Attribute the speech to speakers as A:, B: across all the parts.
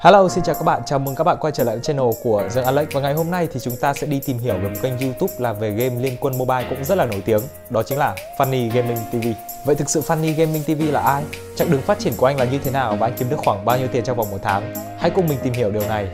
A: Hello, xin chào các bạn, chào mừng các bạn quay trở lại channel của Dương Alex. Và ngày hôm nay thì chúng ta sẽ đi tìm hiểu về một kênh youtube là về game liên quân mobile cũng rất là nổi tiếng. Đó chính là Funny Gaming TV Vậy thực sự Funny Gaming TV là ai? Chặng đường phát triển của anh là như thế nào và anh kiếm được khoảng bao nhiêu tiền trong vòng một tháng? Hãy cùng mình tìm hiểu điều này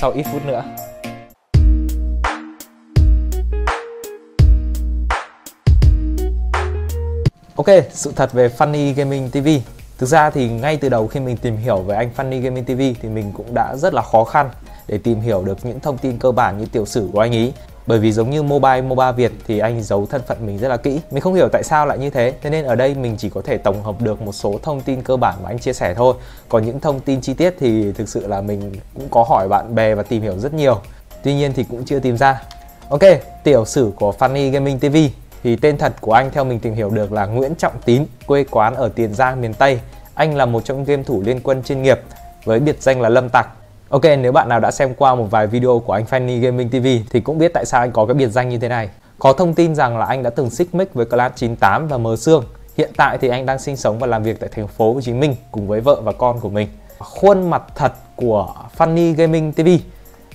A: Sau ít phút nữa. Ok, sự thật về Funny Gaming TV Thực ra thì ngay từ đầu khi mình tìm hiểu về anh Funny Gaming TV thì mình cũng đã rất là khó khăn để tìm hiểu được những thông tin cơ bản như tiểu sử của anh ý bởi vì giống như mobile MOBA Việt thì anh giấu thân phận mình rất là kỹ. Mình không hiểu tại sao lại như thế Thế nên ở đây mình chỉ có thể tổng hợp được một số thông tin cơ bản mà anh chia sẻ thôi. Còn những thông tin chi tiết thì thực sự là mình cũng có hỏi bạn bè và tìm hiểu rất nhiều. Tuy nhiên thì cũng chưa tìm ra. Ok, tiểu sử của Funny Gaming TV thì tên thật của anh theo mình tìm hiểu được là Nguyễn Trọng Tín, quê quán ở Tiền Giang miền Tây. Anh là một trong những game thủ liên quân chuyên nghiệp với biệt danh là Lâm Tặc. Ok, nếu bạn nào đã xem qua một vài video của anh Fanny Gaming TV thì cũng biết tại sao anh có cái biệt danh như thế này. Có thông tin rằng là anh đã từng xích mích với Class 98 và Mờ Sương. Hiện tại thì anh đang sinh sống và làm việc tại thành phố Hồ Chí Minh cùng với vợ và con của mình. Khuôn mặt thật của Funny Gaming TV.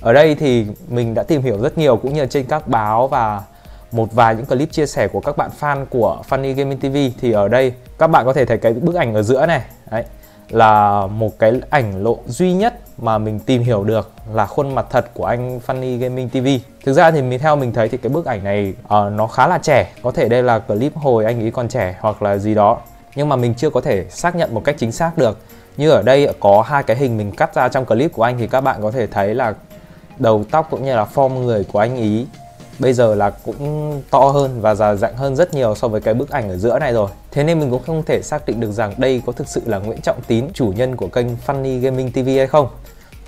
A: Ở đây thì mình đã tìm hiểu rất nhiều cũng như trên các báo và một vài những clip chia sẻ của các bạn fan của Funny Gaming TV thì ở đây các bạn có thể thấy cái bức ảnh ở giữa này đấy là một cái ảnh lộ duy nhất mà mình tìm hiểu được là khuôn mặt thật của anh Funny Gaming TV. Thực ra thì mình theo mình thấy thì cái bức ảnh này uh, nó khá là trẻ, có thể đây là clip hồi anh ấy còn trẻ hoặc là gì đó. Nhưng mà mình chưa có thể xác nhận một cách chính xác được. Như ở đây có hai cái hình mình cắt ra trong clip của anh thì các bạn có thể thấy là đầu tóc cũng như là form người của anh ý bây giờ là cũng to hơn và già dặn hơn rất nhiều so với cái bức ảnh ở giữa này rồi. Thế nên mình cũng không thể xác định được rằng đây có thực sự là Nguyễn Trọng Tín, chủ nhân của kênh Funny Gaming TV hay không.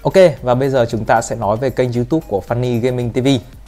A: Ok, và bây giờ chúng ta sẽ nói về kênh youtube của Funny Gaming TV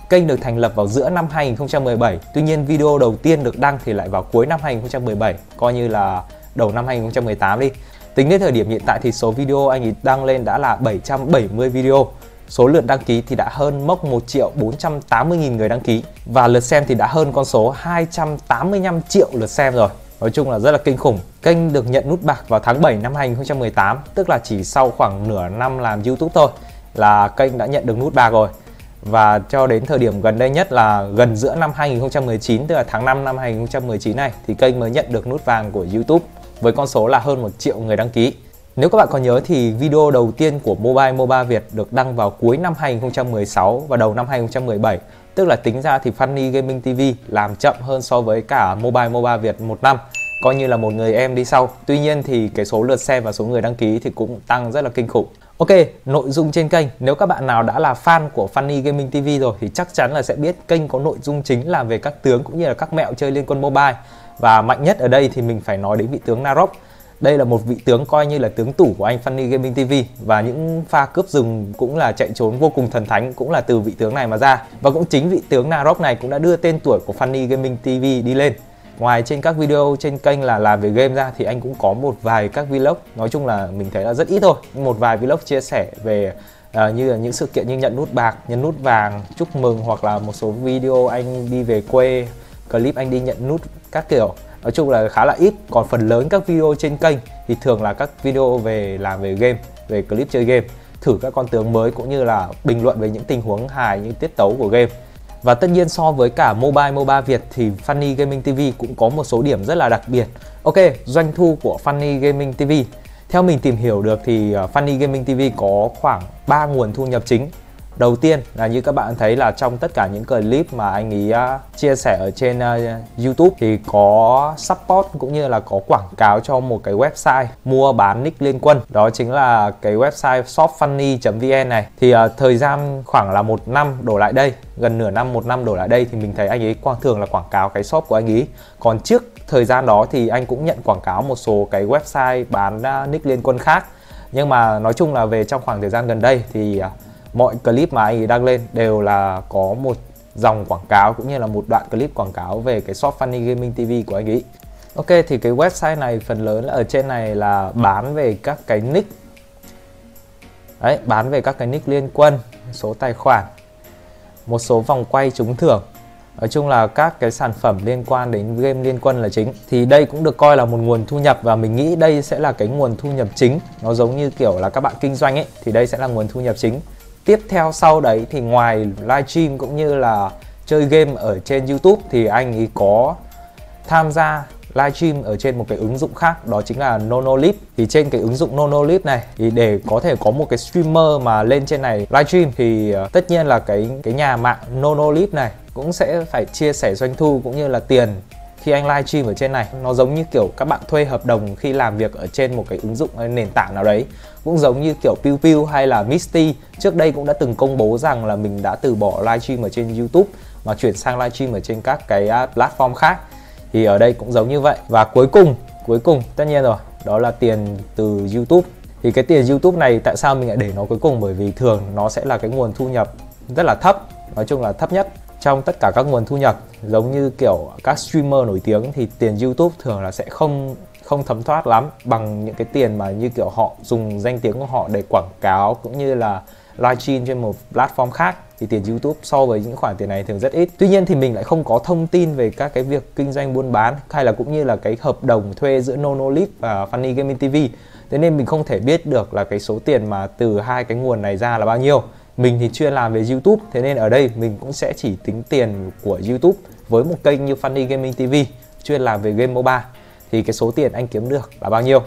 A: Kênh được thành lập vào giữa năm 2017 Tuy nhiên video đầu tiên được đăng thì lại vào cuối năm 2017 Coi như là đầu năm 2018 đi. Tính đến thời điểm hiện tại thì số video anh ấy đăng lên đã là 770 video. Số lượt đăng ký thì đã hơn mốc 1 triệu 480 nghìn người đăng ký. Và lượt xem thì đã hơn con số 285 triệu lượt xem rồi. Nói chung là rất là kinh khủng. Kênh được nhận nút bạc vào tháng 7 năm 2018 Tức là chỉ sau khoảng nửa năm làm YouTube thôi, Là kênh đã nhận được nút bạc rồi. Và cho đến thời điểm gần đây nhất là gần giữa năm 2019 Tức là tháng 5 năm 2019 này, Thì kênh mới nhận được nút vàng của YouTube Với con số là hơn 1 triệu người đăng ký nếu các bạn còn nhớ thì video đầu tiên của Mobile MOBA Việt được đăng vào cuối năm 2016 và đầu năm 2017 Tức là tính ra thì Funny Gaming TV làm chậm hơn so với cả Mobile MOBA Việt một năm Coi như là một người em đi sau. Tuy nhiên thì cái số lượt xem và số người đăng ký thì cũng tăng rất là kinh khủng. Ok, nội dung trên kênh. Nếu các bạn nào đã là fan của Funny Gaming TV rồi Thì chắc chắn là sẽ biết kênh có nội dung chính là về các tướng cũng như là các mẹo chơi liên quân mobile. Và mạnh nhất ở đây thì mình phải nói đến vị tướng Narok đây là một vị tướng coi như là tướng tủ của anh Funny Gaming TV và những pha cướp rừng cũng là chạy trốn vô cùng thần thánh cũng là từ vị tướng này mà ra. Và cũng chính vị tướng Narok này cũng đã đưa tên tuổi của Funny Gaming TV đi lên. Ngoài trên các video trên kênh là làm về game ra thì anh cũng có một vài các vlog Nói chung là mình thấy là rất ít thôi Một vài vlog chia sẻ về uh, như là những sự kiện như nhận nút bạc, nhận nút vàng, chúc mừng Hoặc là một số video anh đi về quê, clip anh đi nhận nút các kiểu nói chung là khá là ít. Còn phần lớn các video trên kênh thì thường là các video về làm về game về clip chơi game. Thử các con tướng mới cũng như là bình luận về những tình huống hài những tiết tấu của game. Và tất nhiên so với cả mobile MOBA Việt thì Funny Gaming TV cũng có một số điểm rất là đặc biệt. Ok, doanh thu của Funny Gaming TV Theo mình tìm hiểu được thì ờ, Funny Gaming TV có khoảng 3 nguồn thu nhập chính. Đầu tiên là như các bạn thấy là trong tất cả những clip mà anh ấy uh, chia sẻ ở trên uh, YouTube thì có support cũng như là có quảng cáo cho một cái website mua bán nick liên quân. Đó chính là cái website shopfunny.vn này. Thì uh, thời gian khoảng là một năm đổ lại đây gần nửa năm một năm đổ lại đây thì mình thấy anh ấy quang thường là quảng cáo cái shop của anh ấy. Còn trước thời gian đó thì anh cũng nhận quảng cáo một số cái website bán uh, nick liên quân khác. Nhưng mà nói chung là về trong khoảng thời gian gần đây thì uh, mọi clip mà anh ấy đăng lên đều là có một dòng quảng cáo cũng như là một đoạn clip quảng cáo về cái shop Funny Gaming TV của anh ấy. Ok thì cái website này phần lớn ở trên này là bán về các cái nick. Đấy, bán về các cái nick liên quân, số tài khoản Một số vòng quay trúng thưởng. Nói chung là các cái sản phẩm liên quan đến game liên quân là chính. Thì đây cũng được coi là một nguồn thu nhập và mình nghĩ đây sẽ là cái nguồn thu nhập chính. Nó giống như kiểu là các bạn kinh doanh ấy Thì đây sẽ là nguồn thu nhập chính. Tiếp theo sau đấy thì ngoài livestream cũng như là chơi game ở trên YouTube Thì anh ấy có tham gia livestream ở trên một cái ứng dụng khác đó chính là Nonolip. Thì trên cái ứng dụng Nonolip này thì để có thể có một cái streamer mà lên trên này livestream thì uh, tất nhiên là cái cái nhà mạng Nonolip này cũng sẽ phải chia sẻ doanh thu cũng như là tiền khi anh live stream ở trên này, nó giống như kiểu các bạn thuê hợp đồng khi làm việc ở trên một cái ứng dụng hay nền tảng nào đấy. Cũng giống như kiểu Pew Pew hay là Misty. Trước đây cũng đã từng công bố rằng là mình đã từ bỏ live stream ở trên YouTube mà chuyển sang live stream ở trên các cái à, platform khác. Thì ở đây cũng giống như vậy. Và cuối cùng cuối cùng, tất nhiên rồi, đó là tiền từ YouTube. Thì cái tiền YouTube này tại sao mình lại để nó cuối cùng? Bởi vì thường nó sẽ là cái nguồn thu nhập rất là thấp, nói chung là thấp nhất trong tất cả các nguồn thu nhập, giống như kiểu các streamer nổi tiếng thì tiền YouTube thường là sẽ không không thấm thoát lắm bằng những cái tiền mà như kiểu họ dùng danh tiếng của họ để quảng cáo cũng như là livestream trên một platform khác thì tiền YouTube so với những khoản tiền này thường rất ít. Tuy nhiên thì mình lại không có thông tin về các cái việc kinh doanh buôn bán hay là cũng như là cái hợp đồng thuê giữa Nonolip và Funny Gaming TV. Thế nên mình không thể biết được là cái số tiền mà từ hai cái nguồn này ra là bao nhiêu. Mình thì chuyên làm về YouTube, thế nên ở đây mình cũng sẽ chỉ tính tiền của YouTube với một kênh như Funny Gaming TV chuyên làm về game MOBA thì cái số tiền anh kiếm được là bao nhiêu.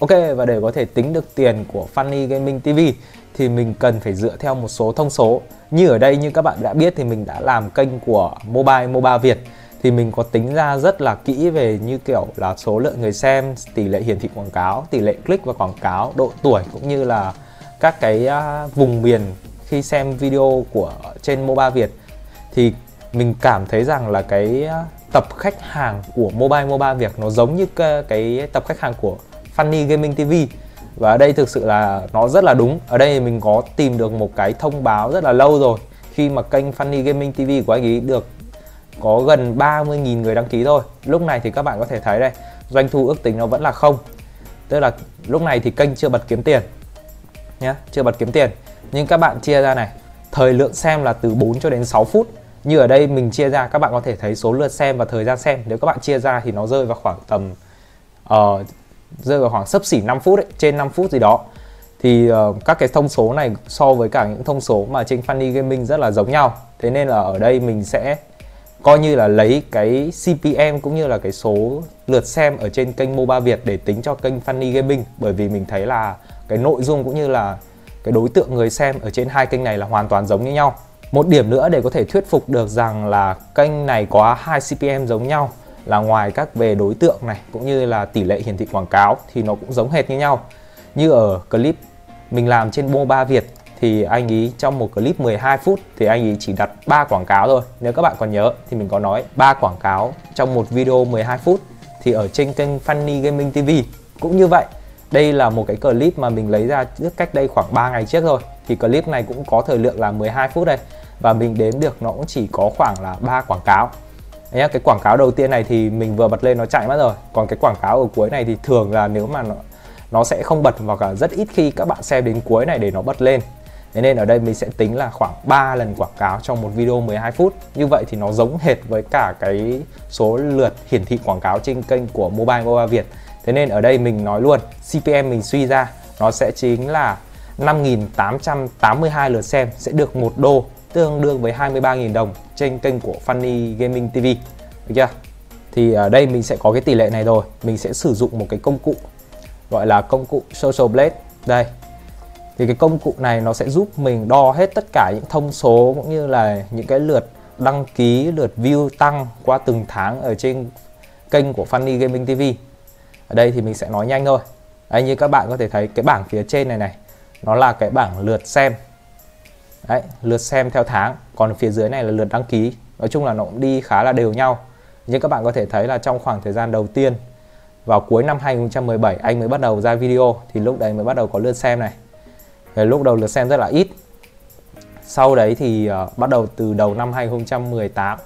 A: Ok và để có thể tính được tiền của Funny Gaming TV thì mình cần phải dựa theo một số thông số. Như ở đây như các bạn đã biết thì mình đã làm kênh của mobile moba việt. Thì mình có tính ra rất là kỹ về như kiểu là số lượng người xem tỷ lệ hiển thị quảng cáo tỷ lệ click và quảng cáo độ tuổi cũng như là các cái à, vùng miền khi xem video của, trên moba việt thì mình cảm thấy rằng là cái ờ, tập khách hàng của mobile moba việt nó giống như cái tập khách hàng của funny gaming tv và ở đây thực sự là nó rất là đúng. Ở đây mình có tìm được một cái thông báo rất là lâu rồi. Khi mà kênh Funny Gaming TV của anh ấy được có gần 30.000 người đăng ký thôi. Lúc này thì các bạn có thể thấy đây, doanh thu ước tính nó vẫn là không. Tức là lúc này thì kênh chưa bật kiếm tiền nhé chưa bật kiếm tiền nhưng các bạn chia ra này thời lượng xem là từ 4 cho đến 6 phút. Như ở đây mình chia ra các bạn có thể thấy số lượt xem và thời gian xem. Nếu các bạn chia ra thì nó rơi vào khoảng tầm uh, rơi vào khoảng sấp xỉ 5 phút ấy, trên 5 phút gì đó. Thì uh, các cái thông số này so với cả những thông số mà trên Funny Gaming rất là giống nhau. Thế nên là ở đây mình sẽ coi như là lấy cái CPM cũng như là cái số lượt xem ở trên kênh MOBA Việt để tính cho kênh Funny Gaming. Bởi vì mình thấy là cái nội dung cũng như là cái đối tượng người xem ở trên hai kênh này là hoàn toàn giống như nhau. Một điểm nữa để có thể thuyết phục được rằng là kênh này có hai CPM giống nhau là ngoài các về đối tượng này cũng như là tỷ lệ hiển thị quảng cáo thì nó cũng giống hệt như nhau. Như ở clip mình làm trên Moba Việt thì anh ý trong một clip 12 phút thì anh ý chỉ đặt 3 quảng cáo thôi. Nếu các bạn còn nhớ thì mình có nói 3 quảng cáo trong một video 12 phút thì ở trên kênh Funny Gaming TV cũng như vậy đây là một cái clip mà mình lấy ra trước cách đây khoảng 3 ngày trước rồi thì clip này cũng có thời lượng là 12 phút đây. Và mình đếm được nó cũng chỉ có khoảng là 3 quảng cáo. Nhá, cái quảng cáo đầu tiên này thì mình vừa bật lên nó chạy mất rồi. Còn cái quảng cáo ở cuối này thì thường là nếu mà nó nó sẽ không bật hoặc cả rất ít khi các bạn xem đến cuối này để nó bật lên. Thế nên ở đây mình sẽ tính là khoảng 3 lần quảng cáo trong một video 12 phút. Như vậy thì nó giống hệt với cả cái số lượt hiển thị quảng cáo trên kênh của Mobile Mobile Việt. Thế nên ở đây mình nói luôn CPM mình suy ra, nó sẽ chính là 5.882 lượt xem sẽ được 1 đô tương đương với 23.000 đồng trên kênh của Funny Gaming TV được chưa? Thì ở đây mình sẽ có cái tỷ lệ này rồi. Mình sẽ sử dụng một cái công cụ gọi là công cụ Social Blade. Đây. Thì cái công cụ này nó sẽ giúp mình đo hết tất cả những thông số cũng như là những cái lượt đăng ký, lượt view tăng qua từng tháng ở trên kênh của Funny Gaming TV ở đây thì mình sẽ nói nhanh thôi. Đấy, như các bạn có thể thấy cái bảng phía trên này này nó là cái bảng lượt xem. Đấy, lượt xem theo tháng. Còn phía dưới này là lượt đăng ký. Nói chung là nó cũng đi khá là đều nhau. Nhưng các bạn có thể thấy là trong khoảng thời gian đầu tiên vào cuối năm 2017 anh mới bắt đầu ra video. Thì lúc đấy mới bắt đầu có lượt xem này. Cái lúc đầu lượt xem rất là ít. Sau đấy thì uh, bắt đầu từ đầu năm 2018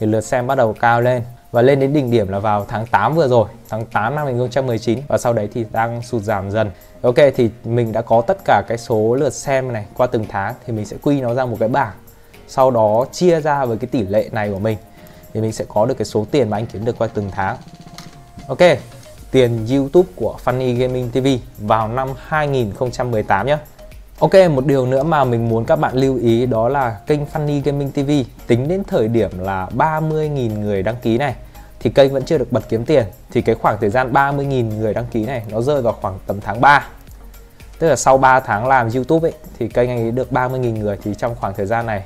A: thì lượt xem bắt đầu cao lên. Và lên đến đỉnh điểm là vào tháng 8 vừa rồi tháng 8 năm 2019 và sau đấy thì đang sụt giảm dần. Ok thì mình đã có tất cả cái số lượt xem này qua từng tháng thì mình sẽ quy nó ra một cái bảng. Sau đó chia ra với cái tỷ lệ này của mình thì mình sẽ có được cái số tiền mà anh kiếm được qua từng tháng. Ok tiền YouTube của Funny Gaming TV vào năm 2018 nhé Ok, một điều nữa mà mình muốn các bạn lưu ý đó là kênh Funny Gaming TV tính đến thời điểm là 30.000 người đăng ký này thì kênh vẫn chưa được bật kiếm tiền. Thì cái khoảng thời gian 30.000 người đăng ký này, nó rơi vào khoảng tầm tháng 3 tức là sau 3 tháng làm YouTube ấy, thì kênh anh ấy được 30.000 người. Thì trong khoảng thời gian này,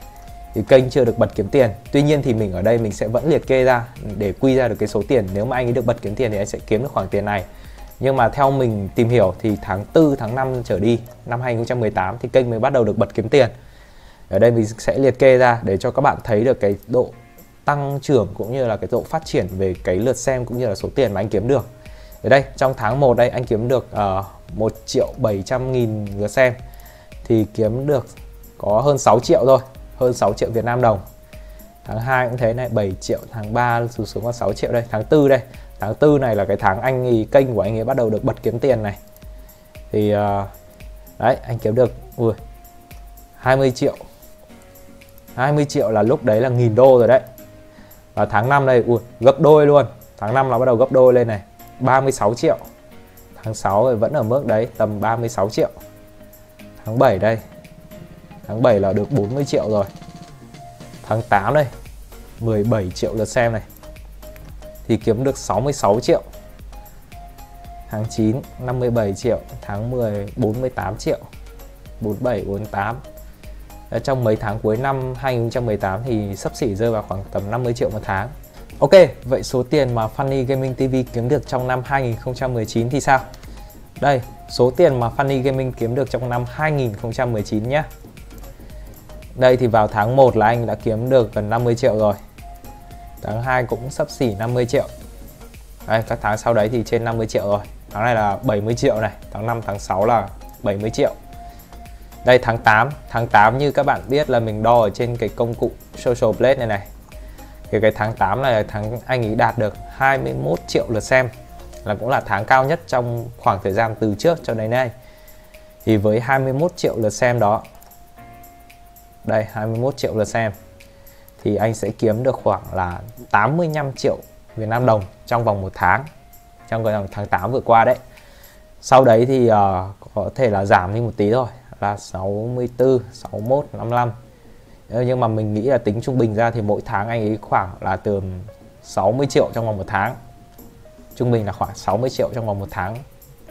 A: thì kênh chưa được bật kiếm tiền. Tuy nhiên thì mình ở đây mình sẽ vẫn liệt kê ra để quy ra được cái số tiền. Nếu mà anh ấy được bật kiếm tiền thì anh sẽ kiếm được khoảng tiền này. Nhưng mà theo mình tìm hiểu thì tháng 4 tháng 5 trở đi, năm 2018 thì kênh mới bắt đầu được bật kiếm tiền. Ở đây mình sẽ liệt kê ra để cho các bạn thấy được cái độ tăng trưởng cũng như là cái độ phát triển về cái lượt xem cũng như là số tiền mà anh kiếm được. Ở đây trong tháng 1 đây anh kiếm được ờ, uh, 1 triệu 700 nghìn lượt xem. Thì kiếm được có hơn 6 triệu thôi hơn 6 triệu Việt Nam đồng. Tháng 2 cũng thế này 7 triệu tháng 3 xuống xuống còn 6 triệu đây. Tháng 4 đây tháng 4 này là cái tháng anh ấy kênh của anh ấy bắt đầu được bật kiếm tiền này. Thì uh, đấy anh kiếm được ui 20 triệu. 20 triệu là lúc đấy là nghìn đô rồi đấy và tháng 5 đây ui, gấp đôi luôn. Tháng 5 là bắt đầu gấp đôi lên này. 36 triệu. Tháng 6 thì vẫn ở mức đấy tầm 36 triệu. Tháng 7 đây. Tháng 7 là được 40 triệu rồi. Tháng 8 đây 17 triệu lượt xem này. Thì kiếm được 66 triệu. Tháng 9 57 triệu. Tháng 10 48 triệu. 47 48 Ờ, trong mấy tháng cuối năm 2018 thì sắp xỉ rơi vào khoảng tầm 50 triệu một tháng Ok, vậy số tiền mà Funny Gaming TV kiếm được trong năm 2019 thì sao? Đây, số tiền mà Funny Gaming kiếm được trong năm 2019 nhé. Đây thì vào tháng 1 là anh đã kiếm được gần 50 triệu rồi. Tháng 2 cũng sắp xỉ 50 triệu. Đây, các tháng sau đấy thì trên 50 triệu rồi. Tháng này là 70 triệu này, tháng 5, tháng 6 là 70 triệu. Đây tháng 8, tháng 8 như các bạn biết là mình đo ở trên cái công cụ Social Blade này này. Thì cái tháng 8 là tháng anh ấy đạt được 21 triệu lượt xem là cũng là tháng cao nhất trong khoảng thời gian từ trước cho đến nay. Thì với 21 triệu lượt xem đó đây 21 triệu lượt xem thì anh sẽ kiếm được khoảng là 85 triệu Việt Nam đồng trong vòng một tháng trong cái tháng 8 vừa qua đấy. Sau đấy thì uh, có thể là giảm đi một tí thôi là 64 61 55 nhưng mà mình nghĩ là tính trung bình ra thì mỗi tháng anh ấy khoảng là từ 60 triệu trong vòng một tháng. Trung bình là khoảng 60 triệu trong vòng một tháng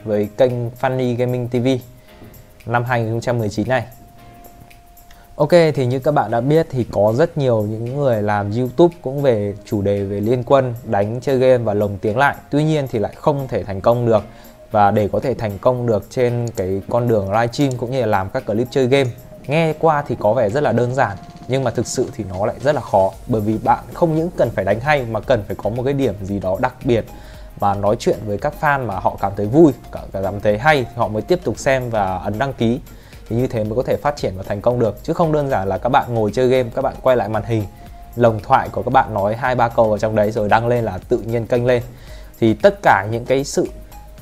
A: với kênh Funny Gaming TV năm 2019 này. Ok, thì như các bạn đã biết thì có rất nhiều những người làm YouTube cũng về chủ đề về liên quân, đánh chơi game và lồng tiếng lại. Tuy nhiên thì lại không thể thành công được. Và để có thể thành công được trên cái con đường livestream cũng như là làm các clip chơi game, Nghe qua thì có vẻ rất là đơn giản, nhưng mà thực sự thì nó lại rất là khó. Bởi vì bạn không những cần phải đánh hay mà cần phải có một cái điểm gì đó đặc biệt và nói chuyện với các fan mà họ cảm thấy vui, cả cảm thấy hay, thì họ mới tiếp tục xem và ấn đăng ký. Thì như thế mới có thể phát triển và thành công được. Chứ không đơn giản là các bạn ngồi chơi game, các bạn quay lại màn hình, lồng thoại của các bạn nói hai ba câu ở trong đấy rồi đăng lên là tự nhiên kênh lên. Thì tất cả những cái sự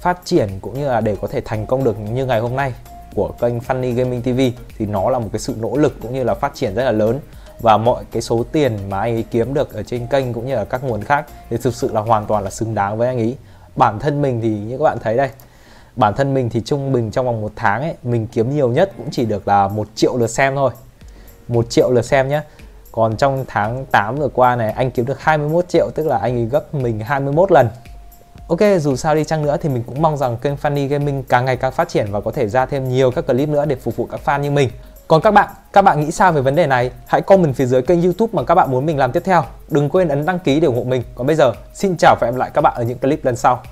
A: phát triển cũng như là để có thể thành công được như ngày hôm nay của kênh Funny Gaming TV thì nó là một cái sự nỗ lực cũng như là phát triển rất là lớn. Và mọi cái số tiền mà anh ấy kiếm được ở trên kênh cũng như là các nguồn khác thì thực sự là hoàn toàn là xứng đáng với anh ấy. Bản thân mình thì như các bạn thấy đây, bản thân mình thì trung bình trong vòng một tháng ấy, mình kiếm nhiều nhất cũng chỉ được là một triệu lượt xem thôi. Một triệu lượt xem nhé còn trong tháng 8 vừa qua này, anh kiếm được 21 triệu, tức là anh ấy gấp mình 21 lần. Ok, dù sao đi chăng nữa thì mình cũng mong rằng kênh Funny Gaming càng ngày càng phát triển và có thể ra thêm nhiều các clip nữa để phục vụ các fan như mình. Còn các bạn, các bạn nghĩ sao về vấn đề này? Hãy comment phía dưới kênh YouTube mà các bạn muốn mình làm tiếp theo. Đừng quên ấn đăng ký để ủng hộ mình. Còn bây giờ, xin chào và hẹn gặp lại các bạn ở những clip lần sau.